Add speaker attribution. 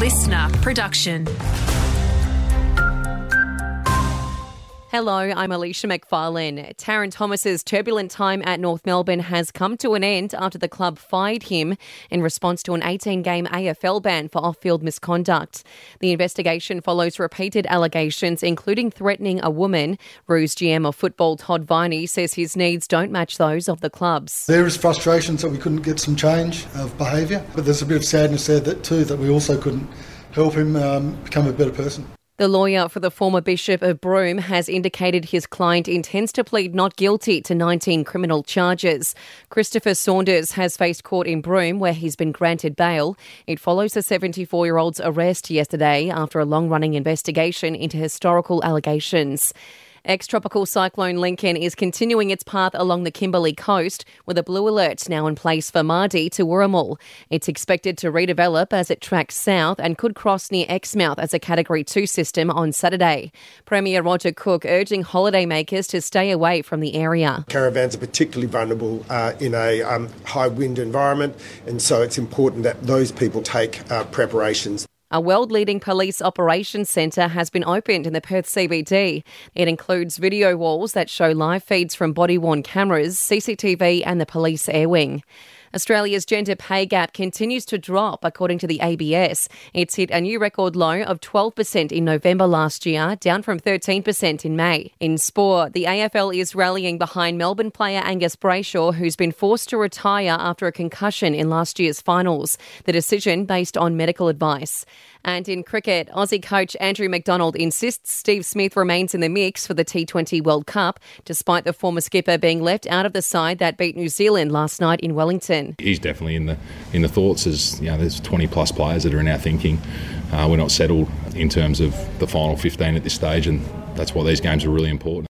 Speaker 1: listener production.
Speaker 2: Hello, I'm Alicia McFarlane. Tarryn Thomas's turbulent time at North Melbourne has come to an end after the club fired him in response to an 18 game AFL ban for off field misconduct. The investigation follows repeated allegations, including threatening a woman. Roos GM of football Todd Viney says his needs don't match those of the club's.
Speaker 3: There is frustration that we couldn't get some change of behaviour, but there's a bit of sadness there that too that we also couldn't help him um, become a better person.
Speaker 2: The lawyer for the former Bishop of Broome has indicated his client intends to plead not guilty to 19 criminal charges. Christopher Saunders has faced court in Broome where he's been granted bail. It follows the 74 year old's arrest yesterday after a long running investigation into historical allegations. Ex tropical cyclone Lincoln is continuing its path along the Kimberley coast with a blue alert now in place for Mardie to Wooramel. It's expected to redevelop as it tracks south and could cross near Exmouth as a Category 2 system on Saturday. Premier Roger Cook urging holidaymakers to stay away from the area.
Speaker 4: Caravans are particularly vulnerable uh, in a um, high wind environment, and so it's important that those people take uh, preparations.
Speaker 2: A world leading police operations centre has been opened in the Perth CBD. It includes video walls that show live feeds from body worn cameras, CCTV, and the police air wing. Australia's gender pay gap continues to drop, according to the ABS. It's hit a new record low of 12% in November last year, down from 13% in May. In sport, the AFL is rallying behind Melbourne player Angus Brayshaw, who's been forced to retire after a concussion in last year's finals. The decision based on medical advice. And in cricket, Aussie coach Andrew McDonald insists Steve Smith remains in the mix for the T20 World Cup, despite the former skipper being left out of the side that beat New Zealand last night in Wellington.
Speaker 5: He's definitely in the in the thoughts. As you know, there's 20 plus players that are in our thinking. Uh, we're not settled in terms of the final 15 at this stage, and that's why these games are really important.